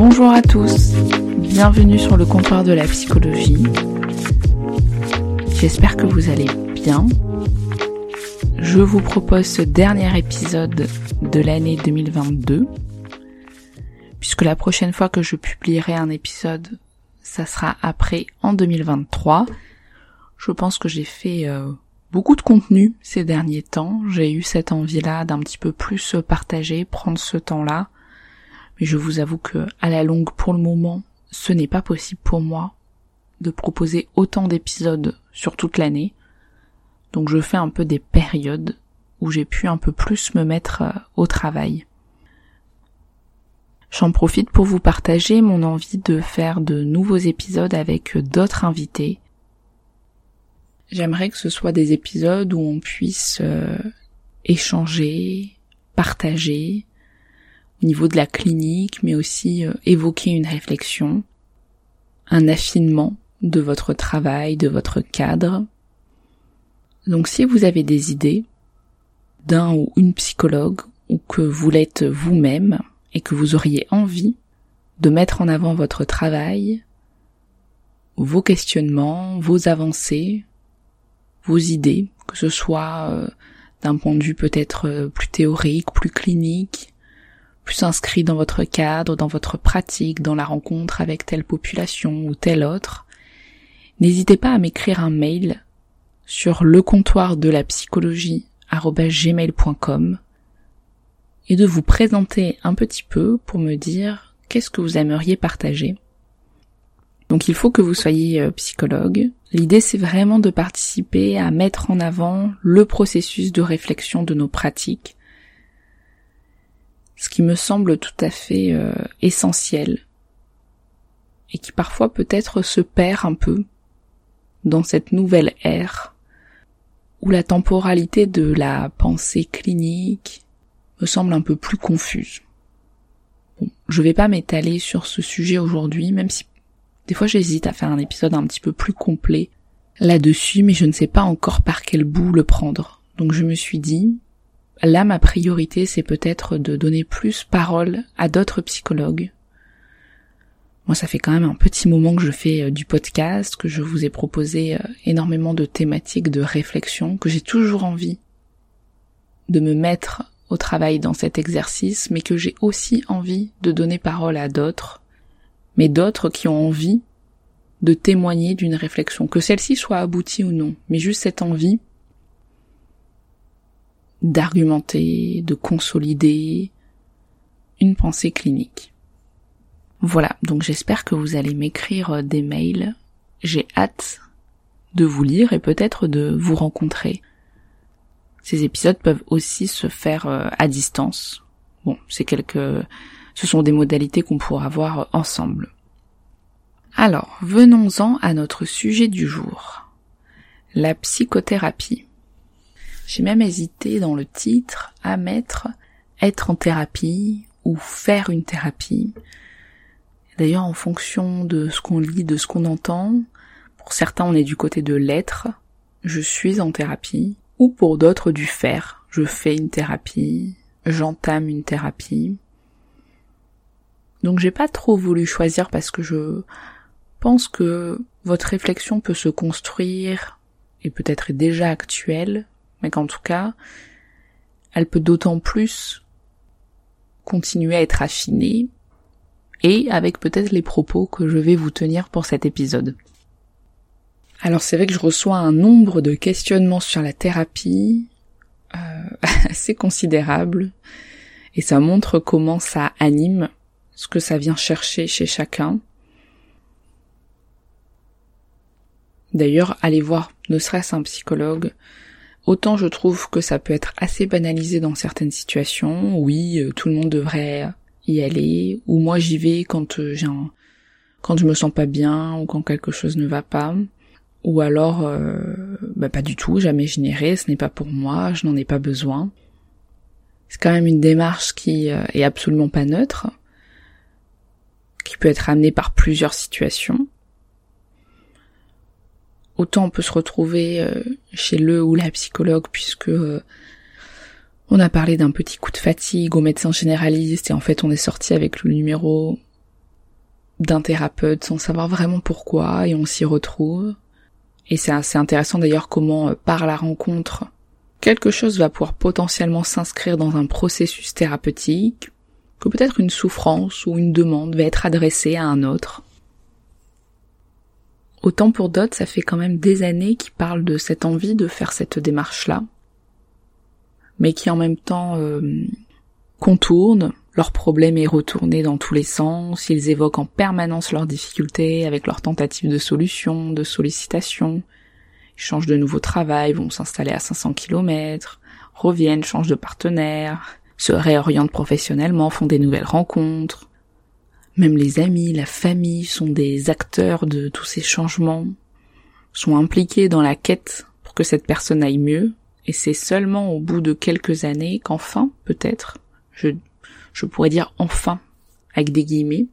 Bonjour à tous, bienvenue sur le comptoir de la psychologie. J'espère que vous allez bien. Je vous propose ce dernier épisode de l'année 2022, puisque la prochaine fois que je publierai un épisode, ça sera après en 2023. Je pense que j'ai fait euh, beaucoup de contenu ces derniers temps. J'ai eu cette envie-là d'un petit peu plus partager, prendre ce temps-là mais je vous avoue que, à la longue, pour le moment, ce n'est pas possible pour moi de proposer autant d'épisodes sur toute l'année. Donc je fais un peu des périodes où j'ai pu un peu plus me mettre euh, au travail. J'en profite pour vous partager mon envie de faire de nouveaux épisodes avec d'autres invités. J'aimerais que ce soit des épisodes où on puisse euh, échanger, partager, au niveau de la clinique, mais aussi euh, évoquer une réflexion, un affinement de votre travail, de votre cadre. Donc si vous avez des idées d'un ou une psychologue, ou que vous l'êtes vous-même, et que vous auriez envie de mettre en avant votre travail, vos questionnements, vos avancées, vos idées, que ce soit euh, d'un point de vue peut-être euh, plus théorique, plus clinique, plus inscrit dans votre cadre, dans votre pratique, dans la rencontre avec telle population ou telle autre, n'hésitez pas à m'écrire un mail sur le comptoir de la psychologie et de vous présenter un petit peu pour me dire qu'est-ce que vous aimeriez partager. Donc il faut que vous soyez euh, psychologue. L'idée c'est vraiment de participer à mettre en avant le processus de réflexion de nos pratiques ce qui me semble tout à fait euh, essentiel et qui parfois peut-être se perd un peu dans cette nouvelle ère où la temporalité de la pensée clinique me semble un peu plus confuse. Bon, je vais pas m'étaler sur ce sujet aujourd'hui, même si des fois j'hésite à faire un épisode un petit peu plus complet là-dessus, mais je ne sais pas encore par quel bout le prendre. Donc je me suis dit, là ma priorité c'est peut-être de donner plus parole à d'autres psychologues. Moi ça fait quand même un petit moment que je fais euh, du podcast, que je vous ai proposé euh, énormément de thématiques de réflexion, que j'ai toujours envie de me mettre au travail dans cet exercice, mais que j'ai aussi envie de donner parole à d'autres, mais d'autres qui ont envie de témoigner d'une réflexion, que celle-ci soit aboutie ou non, mais juste cette envie d'argumenter, de consolider une pensée clinique. Voilà, donc j'espère que vous allez m'écrire des mails. J'ai hâte de vous lire et peut-être de vous rencontrer. Ces épisodes peuvent aussi se faire euh, à distance. Bon, c'est quelques, ce sont des modalités qu'on pourra voir ensemble. Alors, venons-en à notre sujet du jour. La psychothérapie. J'ai même hésité dans le titre à mettre être en thérapie ou faire une thérapie. D'ailleurs, en fonction de ce qu'on lit, de ce qu'on entend, pour certains on est du côté de l'être, je suis en thérapie, ou pour d'autres du faire, je fais une thérapie, j'entame une thérapie. Donc j'ai pas trop voulu choisir parce que je pense que votre réflexion peut se construire et peut-être est déjà actuelle mais qu'en tout cas, elle peut d'autant plus continuer à être affinée et avec peut-être les propos que je vais vous tenir pour cet épisode. Alors c'est vrai que je reçois un nombre de questionnements sur la thérapie euh, assez considérable et ça montre comment ça anime, ce que ça vient chercher chez chacun. D'ailleurs, aller voir ne serait-ce un psychologue, autant je trouve que ça peut être assez banalisé dans certaines situations. Oui, euh, tout le monde devrait y aller, ou moi j'y vais quand euh, j'ai un... quand je me sens pas bien ou quand quelque chose ne va pas. Ou alors, euh, bah pas du tout, jamais n'irai, ce n'est pas pour moi, je n'en ai pas besoin. C'est quand même une démarche qui est absolument pas neutre, qui peut être amenée par plusieurs situations autant on peut se retrouver euh, chez le ou la psychologue puisque euh, on a parlé d'un petit coup de fatigue au médecin généraliste et en fait on est sorti avec le numéro d'un thérapeute sans savoir vraiment pourquoi et on s'y retrouve. Et c'est assez intéressant d'ailleurs comment euh, par la rencontre quelque chose va pouvoir potentiellement s'inscrire dans un processus thérapeutique, que peut-être une souffrance ou une demande va être adressée à un autre. Autant pour d'autres, ça fait quand même des années qu'ils parlent de cette envie de faire cette démarche-là, mais qui en même temps euh, contournent, leur problème est retourné dans tous les sens, ils évoquent en permanence leurs difficultés avec leurs tentatives de solution, de sollicitation, ils changent de nouveau travail, vont s'installer à 500 km, reviennent, changent de partenaire, se réorientent professionnellement, font des nouvelles rencontres, même les amis, la famille sont des acteurs de tous ces changements, sont impliqués dans la quête pour que cette personne aille mieux, et c'est seulement au bout de quelques années qu'enfin, peut-être, je, je pourrais dire enfin, avec des guillemets,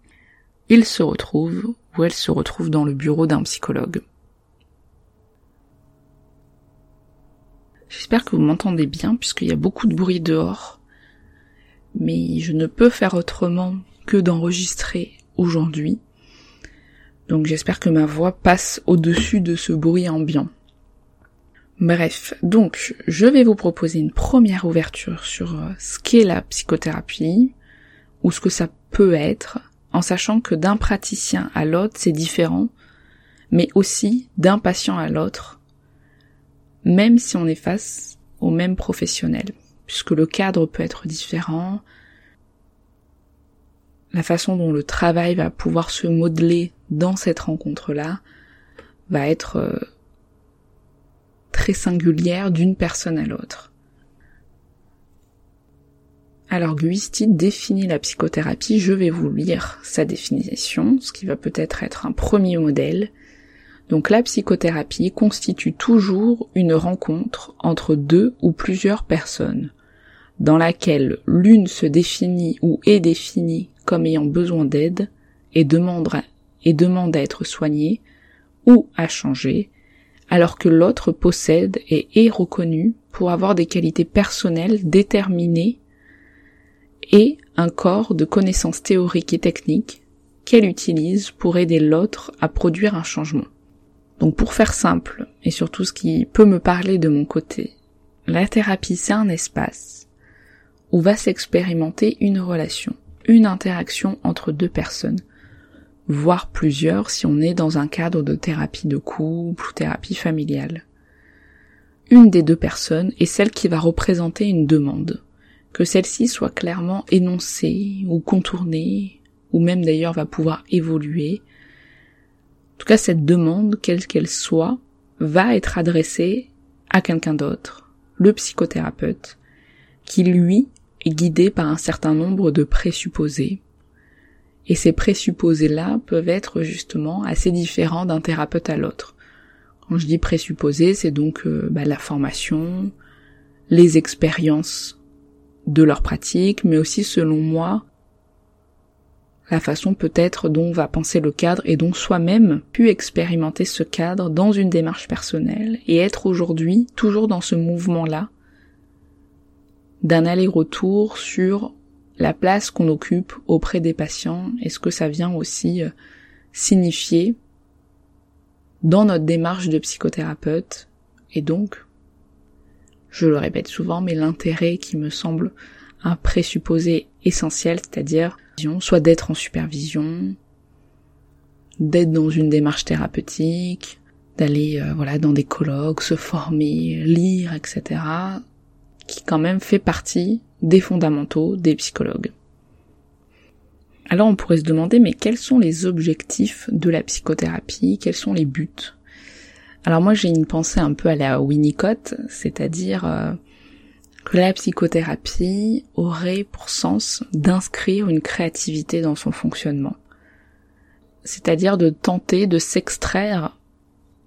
il se retrouve ou elle se retrouve dans le bureau d'un psychologue. J'espère que vous m'entendez bien puisqu'il y a beaucoup de bruit dehors, mais je ne peux faire autrement que d'enregistrer aujourd'hui. Donc j'espère que ma voix passe au-dessus de ce bruit ambiant. Bref, donc je vais vous proposer une première ouverture sur euh, ce qu'est la psychothérapie, ou ce que ça peut être, en sachant que d'un praticien à l'autre c'est différent, mais aussi d'un patient à l'autre, même si on est face au même professionnel, puisque le cadre peut être différent, la façon dont le travail va pouvoir se modeler dans cette rencontre-là va être euh, très singulière d'une personne à l'autre. Alors Guisti définit la psychothérapie, je vais vous lire sa définition, ce qui va peut-être être un premier modèle. Donc la psychothérapie constitue toujours une rencontre entre deux ou plusieurs personnes, dans laquelle l'une se définit ou est définie comme ayant besoin d'aide et demande, à être soigné ou à changer, alors que l'autre possède et est reconnu pour avoir des qualités personnelles déterminées et un corps de connaissances théoriques et techniques qu'elle utilise pour aider l'autre à produire un changement. Donc pour faire simple, et surtout ce qui peut me parler de mon côté, la thérapie c'est un espace où va s'expérimenter une relation une interaction entre deux personnes, voire plusieurs si on est dans un cadre de thérapie de couple ou thérapie familiale. Une des deux personnes est celle qui va représenter une demande, que celle-ci soit clairement énoncée ou contournée, ou même d'ailleurs va pouvoir évoluer. En tout cas, cette demande, quelle qu'elle soit, va être adressée à quelqu'un d'autre, le psychothérapeute, qui lui guidé par un certain nombre de présupposés. Et ces présupposés-là peuvent être justement assez différents d'un thérapeute à l'autre. Quand je dis présupposés, c'est donc euh, bah, la formation, les expériences de leur pratique, mais aussi selon moi, la façon peut-être dont va penser le cadre et dont soi-même pu expérimenter ce cadre dans une démarche personnelle et être aujourd'hui toujours dans ce mouvement-là d'un aller-retour sur la place qu'on occupe auprès des patients. Et ce que ça vient aussi euh, signifier dans notre démarche de psychothérapeute? Et donc, je le répète souvent, mais l'intérêt qui me semble un présupposé essentiel, c'est-à-dire soit d'être en supervision, d'être dans une démarche thérapeutique, d'aller euh, voilà dans des colloques, se former, lire, etc qui quand même fait partie des fondamentaux des psychologues. Alors on pourrait se demander mais quels sont les objectifs de la psychothérapie, quels sont les buts? Alors moi j'ai une pensée un peu à la Winnicott, c'est-à-dire euh, que la psychothérapie aurait pour sens d'inscrire une créativité dans son fonctionnement. C'est-à-dire de tenter de s'extraire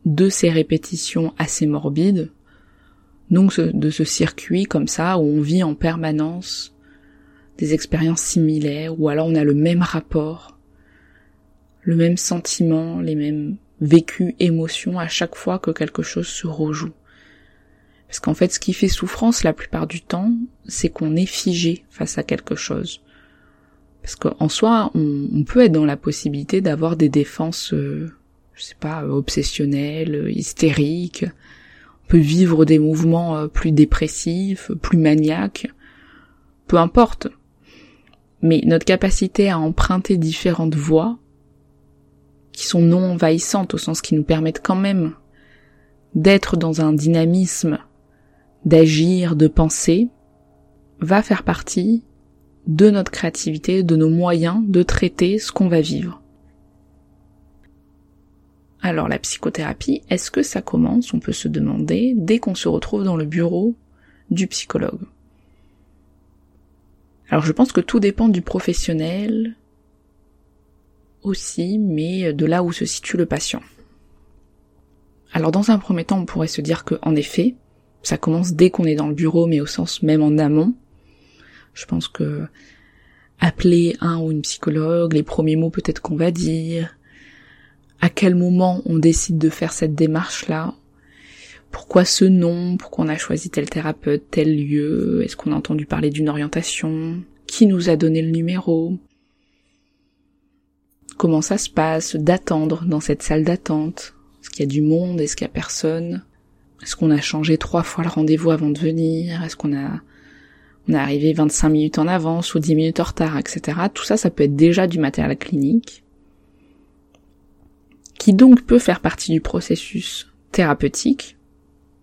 de ces répétitions assez morbides, donc de ce circuit comme ça où on vit en permanence des expériences similaires, ou alors on a le même rapport, le même sentiment, les mêmes vécus, émotions à chaque fois que quelque chose se rejoue. Parce qu'en fait, ce qui fait souffrance la plupart du temps, c'est qu'on est figé face à quelque chose. Parce qu'en soi, on, peut être dans la possibilité d'avoir des défenses, euh, je sais pas, obsessionnelles, hystériques. Peut vivre des mouvements euh, plus dépressifs, plus maniaques. Peu importe. Mais notre capacité à emprunter différentes voies, qui sont non envahissantes au sens qui nous permettent quand même d'être dans un dynamisme d'agir, de penser, va faire partie de notre créativité, de nos moyens de traiter ce qu'on va vivre. Alors la psychothérapie, est-ce que ça commence, on peut se demander, dès qu'on se retrouve dans le bureau du psychologue? Alors je pense que tout dépend du professionnel aussi, mais de là où se situe le patient. Alors dans un premier temps, on pourrait se dire que, en effet, ça commence dès qu'on est dans le bureau, mais au sens même en amont. Je pense que appeler un ou une psychologue, les premiers mots peut-être qu'on va dire, à quel moment on décide de faire cette démarche-là, pourquoi ce nom, pourquoi on a choisi tel thérapeute, tel lieu, est-ce qu'on a entendu parler d'une orientation, qui nous a donné le numéro, comment ça se passe, d'attendre dans cette salle d'attente, est-ce qu'il y a du monde, est-ce qu'il y a personne, est-ce qu'on a changé trois fois le rendez-vous avant de venir? Est-ce qu'on a on est arrivé 25 minutes en avance ou 10 minutes en retard, etc. Tout ça, ça peut être déjà du matériel clinique, qui donc peut faire partie du processus thérapeutique,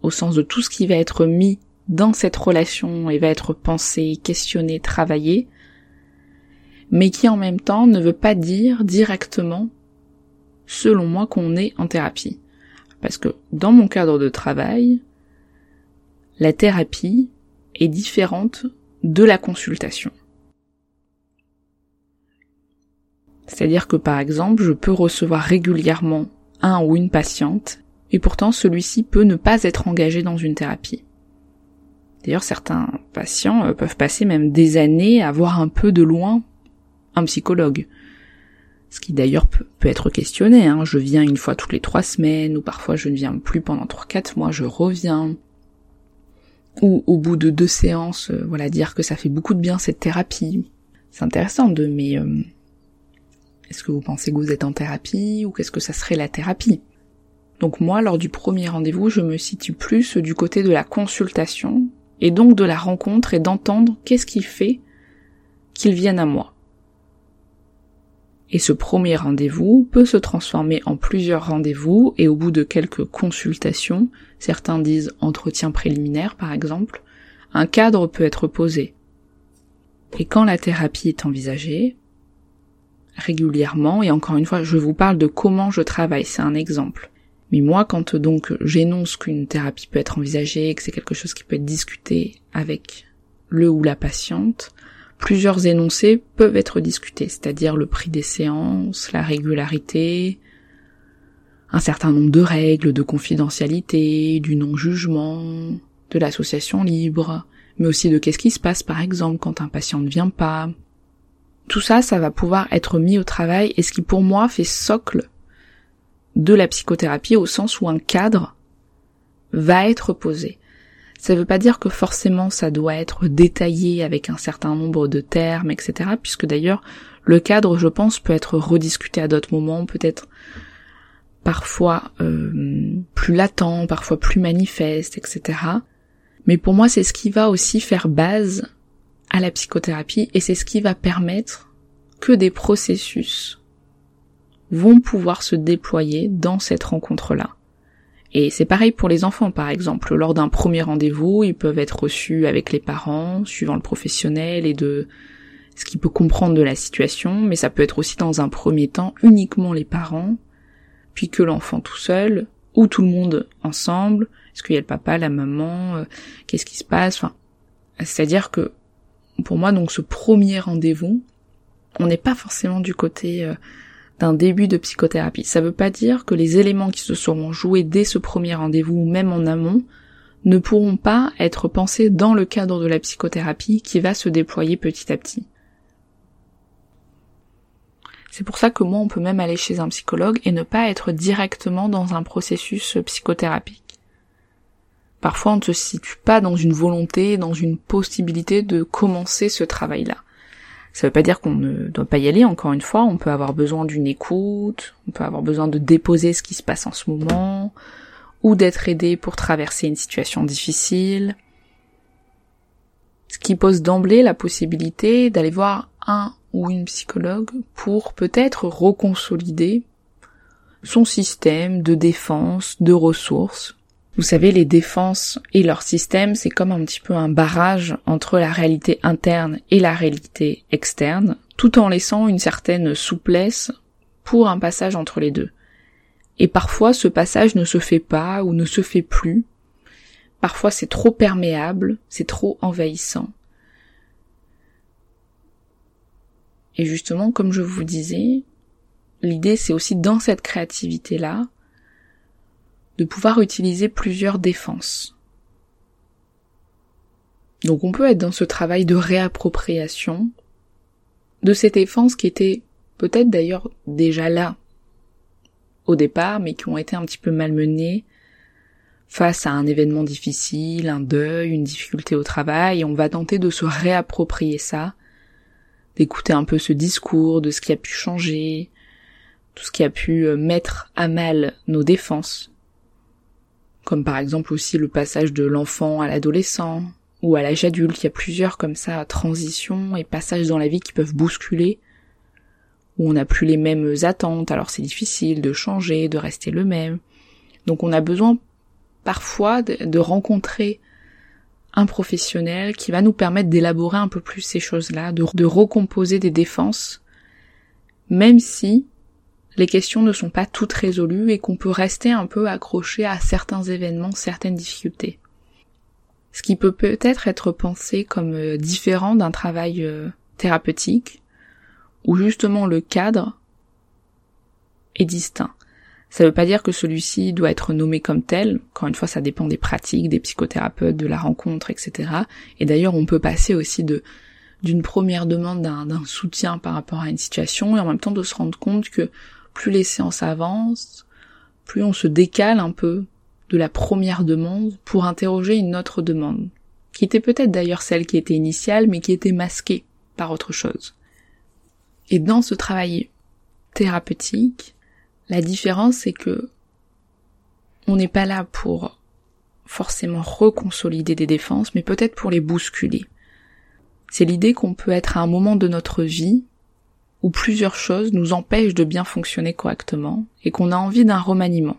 au sens de tout ce qui va être mis dans cette relation et va être pensé, questionné, travaillé, mais qui en même temps ne veut pas dire directement, selon moi, qu'on est en thérapie. Parce que dans mon cadre de travail, la thérapie est différente de la consultation. C'est-à-dire que par exemple, je peux recevoir régulièrement un ou une patiente, et pourtant celui-ci peut ne pas être engagé dans une thérapie. D'ailleurs, certains patients euh, peuvent passer même des années à voir un peu de loin un psychologue ce qui d'ailleurs peut, être questionné. Hein. Je viens une fois toutes les trois semaines, ou parfois je ne viens plus pendant trois quatre mois, je reviens. Ou au bout de deux séances, euh, voilà, dire que ça fait beaucoup de bien cette thérapie. C'est intéressant de, mais euh, est-ce que vous pensez que vous êtes en thérapie ou qu'est-ce que ça serait la thérapie? Donc moi, lors du premier rendez-vous, je me situe plus du côté de la consultation et donc de la rencontre et d'entendre qu'est-ce qui fait qu'ils viennent à moi. Et ce premier rendez-vous peut se transformer en plusieurs rendez-vous et au bout de quelques consultations, certains disent entretien préliminaire par exemple, un cadre peut être posé. Et quand la thérapie est envisagée, régulièrement, et encore une fois, je vous parle de comment je travaille, c'est un exemple. Mais moi, quand donc j'énonce qu'une thérapie peut être envisagée, que c'est quelque chose qui peut être discuté avec le ou la patiente, plusieurs énoncés peuvent être discutés, c'est-à-dire le prix des séances, la régularité, un certain nombre de règles de confidentialité, du non-jugement, de l'association libre, mais aussi de qu'est-ce qui se passe par exemple quand un patient ne vient pas. Tout ça, ça va pouvoir être mis au travail et ce qui pour moi fait socle de la psychothérapie au sens où un cadre va être posé. Ça ne veut pas dire que forcément ça doit être détaillé avec un certain nombre de termes, etc. Puisque d'ailleurs, le cadre, je pense, peut être rediscuté à d'autres moments, peut-être parfois euh, plus latent, parfois plus manifeste, etc. Mais pour moi, c'est ce qui va aussi faire base à la psychothérapie et c'est ce qui va permettre que des processus vont pouvoir se déployer dans cette rencontre-là. Et c'est pareil pour les enfants, par exemple. Lors d'un premier rendez-vous, ils peuvent être reçus avec les parents, suivant le professionnel et de ce qu'il peut comprendre de la situation, mais ça peut être aussi dans un premier temps uniquement les parents, puis que l'enfant tout seul, ou tout le monde ensemble Est-ce qu'il y a le papa, la maman euh, Qu'est-ce qui se passe? Enfin, c'est-à-dire que pour moi, donc ce premier rendez-vous, on n'est pas forcément du côté euh, d'un début de psychothérapie. Ça ne veut pas dire que les éléments qui se seront joués dès ce premier rendez-vous ou même en amont ne pourront pas être pensés dans le cadre de la psychothérapie qui va se déployer petit à petit. C'est pour ça que moi on peut même aller chez un psychologue et ne pas être directement dans un processus psychothérapique. Parfois on ne se situe pas dans une volonté, dans une possibilité de commencer ce travail-là. Ça veut pas dire qu'on ne doit pas y aller, encore une fois, on peut avoir besoin d'une écoute, on peut avoir besoin de déposer ce qui se passe en ce moment, ou d'être aidé pour traverser une situation difficile. Ce qui pose d'emblée la possibilité d'aller voir un ou une psychologue pour peut-être reconsolider son système de défense, de ressources, vous savez, les défenses et leur système, c'est comme un petit peu un barrage entre la réalité interne et la réalité externe, tout en laissant une certaine souplesse pour un passage entre les deux. Et parfois, ce passage ne se fait pas ou ne se fait plus. Parfois, c'est trop perméable, c'est trop envahissant. Et justement, comme je vous disais, l'idée, c'est aussi dans cette créativité-là, de pouvoir utiliser plusieurs défenses. Donc on peut être dans ce travail de réappropriation de ces défenses qui étaient peut-être d'ailleurs déjà là au départ, mais qui ont été un petit peu malmenées face à un événement difficile, un deuil, une difficulté au travail, on va tenter de se réapproprier ça, d'écouter un peu ce discours, de ce qui a pu changer, tout ce qui a pu euh, mettre à mal nos défenses, comme par exemple aussi le passage de l'enfant à l'adolescent ou à l'âge adulte. Il y a plusieurs comme ça transitions et passages dans la vie qui peuvent bousculer, où on n'a plus les mêmes attentes, alors c'est difficile de changer, de rester le même. Donc on a besoin parfois de, rencontrer un professionnel qui va nous permettre d'élaborer un peu plus ces choses-là, de recomposer des défenses, même si les questions ne sont pas toutes résolues et qu'on peut rester un peu accroché à certains événements, certaines difficultés. Ce qui peut peut-être être pensé comme euh, différent d'un travail euh, thérapeutique, où justement le cadre est distinct. Ça ne veut pas dire que celui-ci doit être nommé comme tel. Encore une fois, ça dépend des pratiques, des psychothérapeutes, de la rencontre, etc. Et d'ailleurs, on peut passer aussi d'une première demande d'un soutien par rapport à une situation et en même temps de se rendre compte que plus les séances avancent, plus on se décale un peu de la première demande pour interroger une autre demande, qui était peut-être d'ailleurs celle qui était initiale, mais qui était masquée par autre chose. Et dans ce travail thérapeutique, la différence c'est que on n'est pas là pour forcément reconsolider des défenses, mais peut-être pour les bousculer. C'est l'idée qu'on peut être à un moment de notre vie où plusieurs choses nous empêchent de bien fonctionner correctement et qu'on a envie d'un remaniement.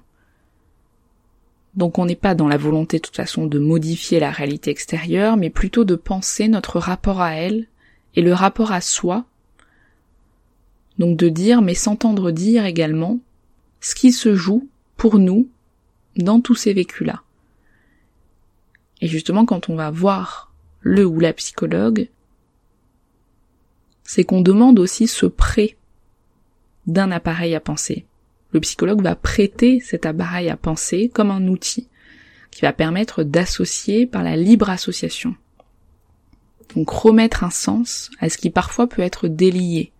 Donc on n'est pas dans la volonté de toute façon de modifier la réalité extérieure, mais plutôt de penser notre rapport à elle et le rapport à soi. Donc de dire, mais s'entendre dire également, ce qui se joue pour nous dans tous ces vécus-là. Et justement, quand on va voir le ou la psychologue, c'est qu'on demande aussi ce prêt d'un appareil à penser. Le psychologue va prêter cet appareil à penser comme un outil qui va permettre d'associer par la libre association. Donc remettre un sens à ce qui parfois peut être délié.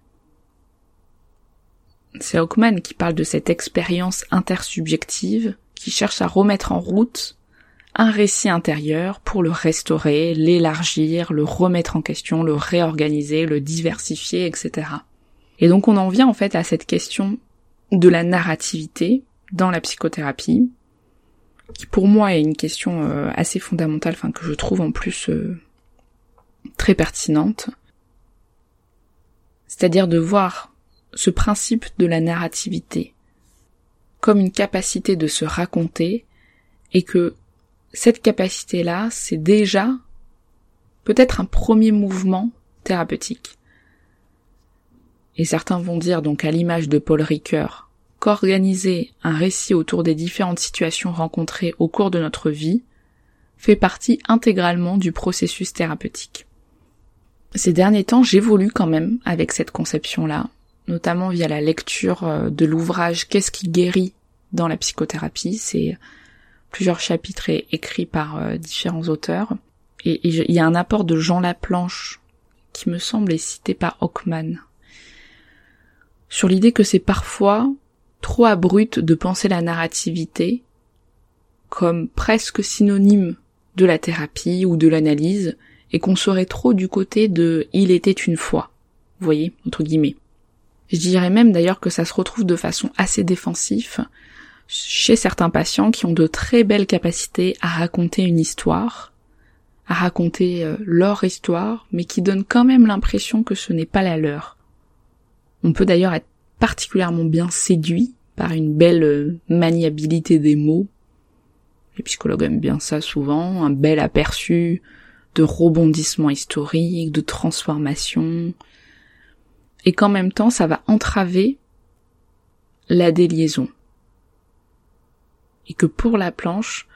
C'est Hockman qui parle de cette expérience intersubjective qui cherche à remettre en route un récit intérieur pour le restaurer, l'élargir, le remettre en question, le réorganiser, le diversifier, etc. Et donc on en vient en fait à cette question de la narrativité dans la psychothérapie, qui pour moi est une question euh, assez fondamentale, enfin que je trouve en plus euh, très pertinente. C'est-à-dire de voir ce principe de la narrativité comme une capacité de se raconter et que cette capacité-là, c'est déjà peut-être un premier mouvement thérapeutique. Et certains vont dire donc à l'image de Paul Ricoeur qu'organiser un récit autour des différentes situations rencontrées au cours de notre vie fait partie intégralement du processus thérapeutique. Ces derniers temps, j'évolue quand même avec cette conception-là, notamment via la lecture euh, de l'ouvrage Qu'est-ce qui guérit dans la psychothérapie? C'est plusieurs chapitres écrits par euh, différents auteurs. Et il y a un apport de Jean Laplanche qui me semble est cité par Hockman sur l'idée que c'est parfois trop abrupt de penser la narrativité comme presque synonyme de la thérapie ou de l'analyse et qu'on serait trop du côté de il était une fois. Vous voyez, entre guillemets. Je dirais même d'ailleurs que ça se retrouve de façon assez défensive chez certains patients qui ont de très belles capacités à raconter une histoire, à raconter euh, leur histoire, mais qui donnent quand même l'impression que ce n'est pas la leur. On peut d'ailleurs être particulièrement bien séduit par une belle euh, maniabilité des mots. Les psychologues aiment bien ça souvent, un bel aperçu de rebondissement historique, de transformation, et qu'en même temps ça va entraver la déliaison. Et que pour la planche,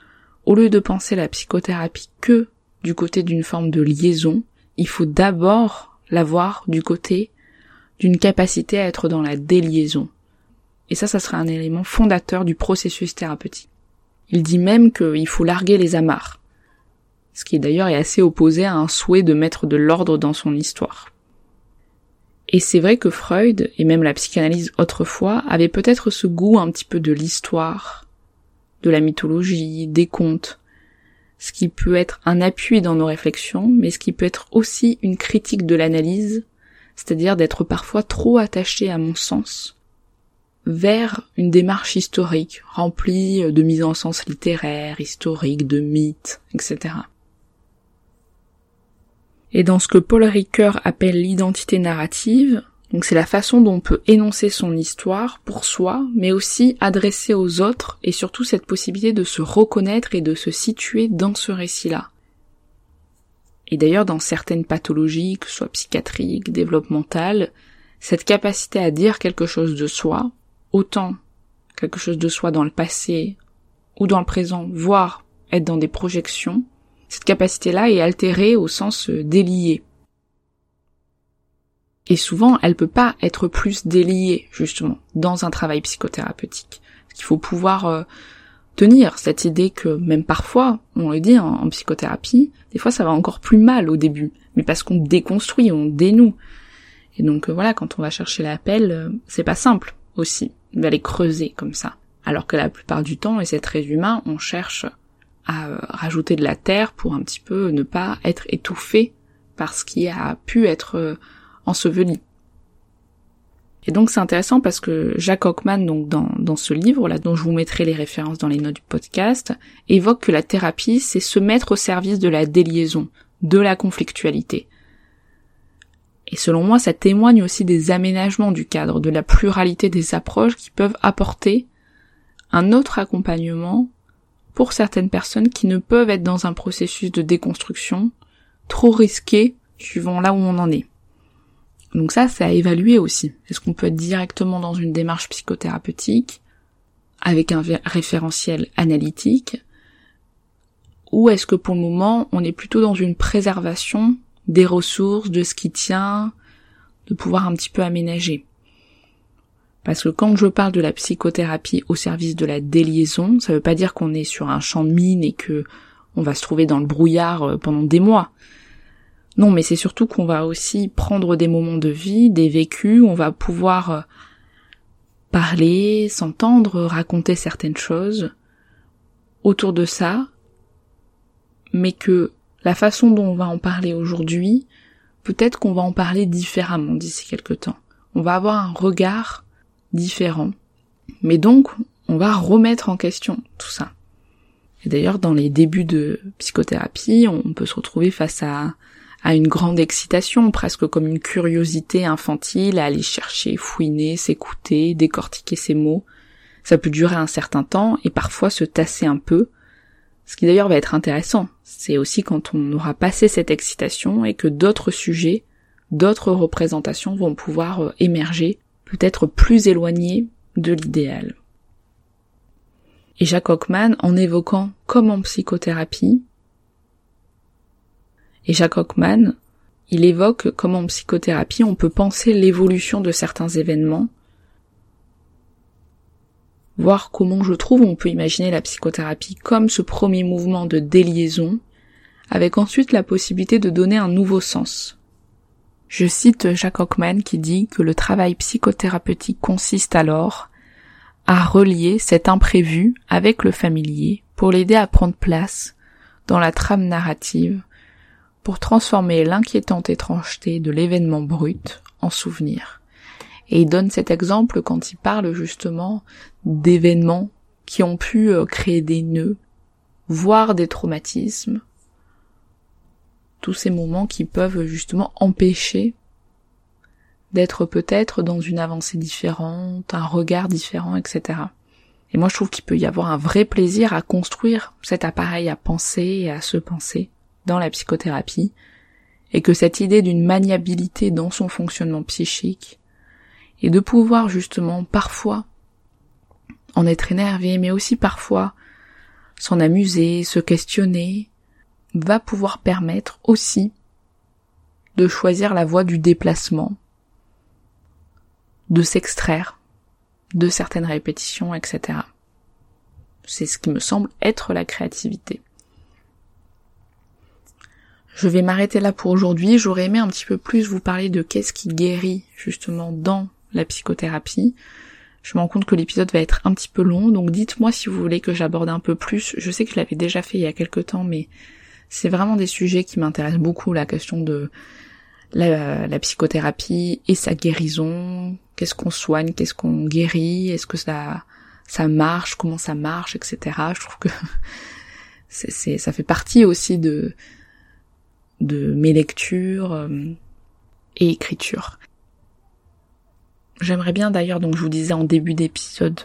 au lieu de penser la psychothérapie que du côté d'une forme de liaison, il faut d'abord la voir du côté d'une capacité à être dans la déliaison. Et ça, ça sera un élément fondateur du processus thérapeutique. Il dit même qu'il faut larguer les amarres. Ce qui d'ailleurs est assez opposé à un souhait de mettre de l'ordre dans son histoire. Et c'est vrai que Freud, et même la psychanalyse autrefois, avaient peut-être ce goût un petit peu de l'histoire, de la mythologie, des contes, ce qui peut être un appui dans nos réflexions, mais ce qui peut être aussi une critique de l'analyse, c'est-à-dire d'être parfois trop attaché à mon sens, vers une démarche historique, remplie de mise en sens littéraire, historique, de mythes, etc. Et dans ce que Paul Ricoeur appelle l'identité narrative, donc c'est la façon dont on peut énoncer son histoire pour soi, mais aussi adresser aux autres, et surtout cette possibilité de se reconnaître et de se situer dans ce récit-là. Et d'ailleurs, dans certaines pathologies, que ce soit psychiatriques, développementales, cette capacité à dire quelque chose de soi, autant quelque chose de soi dans le passé ou dans le présent, voire être dans des projections, cette capacité-là est altérée au sens délié. Et souvent, elle peut pas être plus déliée, justement, dans un travail psychothérapeutique. Il faut pouvoir euh, tenir cette idée que même parfois, on le dit en, psychothérapie, des fois ça va encore plus mal au début, mais parce qu'on déconstruit, on dénoue. Et donc euh, voilà, quand on va chercher l'appel, euh, c'est pas simple aussi d'aller creuser comme ça. Alors que la plupart du temps, et c'est très humain, on cherche à rajouter de la terre pour un petit peu ne pas être étouffé par ce qui a pu être enseveli. Et donc c'est intéressant parce que Jacques Hockman, donc dans, dans ce livre là, dont je vous mettrai les références dans les notes du podcast, évoque que la thérapie, c'est se mettre au service de la déliaison, de la conflictualité. Et selon moi, ça témoigne aussi des aménagements du cadre, de la pluralité des approches qui peuvent apporter un autre accompagnement pour certaines personnes qui ne peuvent être dans un processus de déconstruction trop risqué suivant là où on en est. Donc ça, c'est à évaluer aussi. Est-ce qu'on peut être directement dans une démarche psychothérapeutique avec un référentiel analytique ou est-ce que pour le moment, on est plutôt dans une préservation des ressources, de ce qui tient, de pouvoir un petit peu aménager? Parce que quand je parle de la psychothérapie au service de la déliaison, ça veut pas dire qu'on est sur un champ de mine et que on va se trouver dans le brouillard euh, pendant des mois. Non, mais c'est surtout qu'on va aussi prendre des moments de vie, des vécus, on va pouvoir euh, parler, s'entendre, raconter certaines choses autour de ça, mais que la façon dont on va en parler aujourd'hui, peut-être qu'on va en parler différemment d'ici quelque temps. On va avoir un regard différent. Mais donc, on va remettre en question tout ça. Et d'ailleurs, dans les débuts de psychothérapie, on peut se retrouver face à à une grande excitation, presque comme une curiosité infantile à aller chercher, fouiner, s'écouter, décortiquer ses mots. Ça peut durer un certain temps et parfois se tasser un peu. Ce qui d'ailleurs va être intéressant, c'est aussi quand on aura passé cette excitation et que d'autres sujets, d'autres représentations vont pouvoir euh, émerger, peut-être plus éloignés de l'idéal. Et Jacques Hockman, en évoquant comme en psychothérapie, et Jacques Hockman, il évoque comment en psychothérapie on peut penser l'évolution de certains événements, voir comment je trouve on peut imaginer la psychothérapie comme ce premier mouvement de déliaison, avec ensuite la possibilité de donner un nouveau sens. Je cite Jacques Hockman qui dit que le travail psychothérapeutique consiste alors à relier cet imprévu avec le familier pour l'aider à prendre place dans la trame narrative pour transformer l'inquiétante étrangeté de l'événement brut en souvenir. Et il donne cet exemple quand il parle justement d'événements qui ont pu euh, créer des nœuds, voire des traumatismes, tous ces moments qui peuvent justement empêcher d'être peut-être dans une avancée différente, un regard différent, etc. Et moi je trouve qu'il peut y avoir un vrai plaisir à construire cet appareil à penser et à se penser dans la psychothérapie, et que cette idée d'une maniabilité dans son fonctionnement psychique, et de pouvoir justement parfois en être énervé, mais aussi parfois s'en amuser, se questionner, va pouvoir permettre aussi de choisir la voie du déplacement, de s'extraire de certaines répétitions, etc. C'est ce qui me semble être la créativité. Je vais m'arrêter là pour aujourd'hui. J'aurais aimé un petit peu plus vous parler de qu'est-ce qui guérit justement dans la psychothérapie. Je me rends compte que l'épisode va être un petit peu long, donc dites-moi si vous voulez que j'aborde un peu plus. Je sais que je l'avais déjà fait il y a quelques temps, mais c'est vraiment des sujets qui m'intéressent beaucoup, la question de la, psychothérapie et sa guérison. Qu'est-ce qu'on soigne, qu'est-ce qu'on guérit, est-ce que ça ça marche, comment ça marche, etc. Je trouve que c'est, ça fait partie aussi de de mes lectures euh, et écritures. J'aimerais bien d'ailleurs, donc je vous disais en début d'épisode,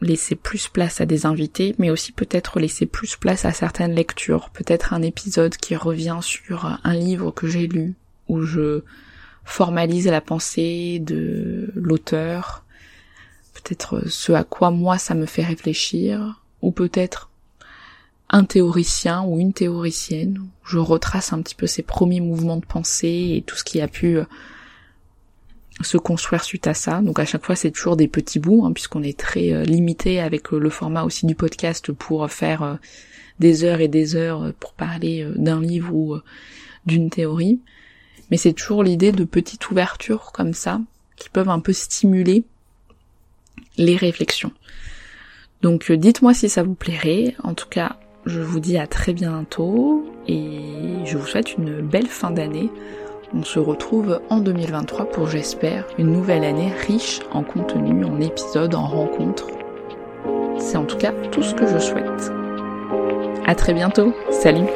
laisser plus place à des invités, mais aussi peut-être laisser plus place à certaines lectures. Peut-être un épisode qui revient sur un livre que j'ai lu, où je formalise la pensée de l'auteur, peut-être ce à quoi moi ça me fait réfléchir, ou peut-être un théoricien ou une théoricienne. Je retrace un petit peu ses premiers mouvements de pensée et tout ce qui a pu euh, se construire suite à ça. Donc à chaque fois c'est toujours des petits bouts, hein, puisqu'on est très euh, limité avec euh, le format aussi du podcast pour faire des heures et des heures pour parler d'un livre ou d'une théorie. Mais c'est toujours l'idée de petites ouvertures comme ça qui peuvent un peu stimuler les réflexions. Donc dites-moi si ça vous plairait. En tout cas, je vous dis à très bientôt et je vous souhaite une belle fin d'année. On se retrouve en 2023 pour, j'espère, une nouvelle année riche en contenu, en épisodes, en rencontres. C'est en tout cas tout ce que je souhaite. À très bientôt. Salut!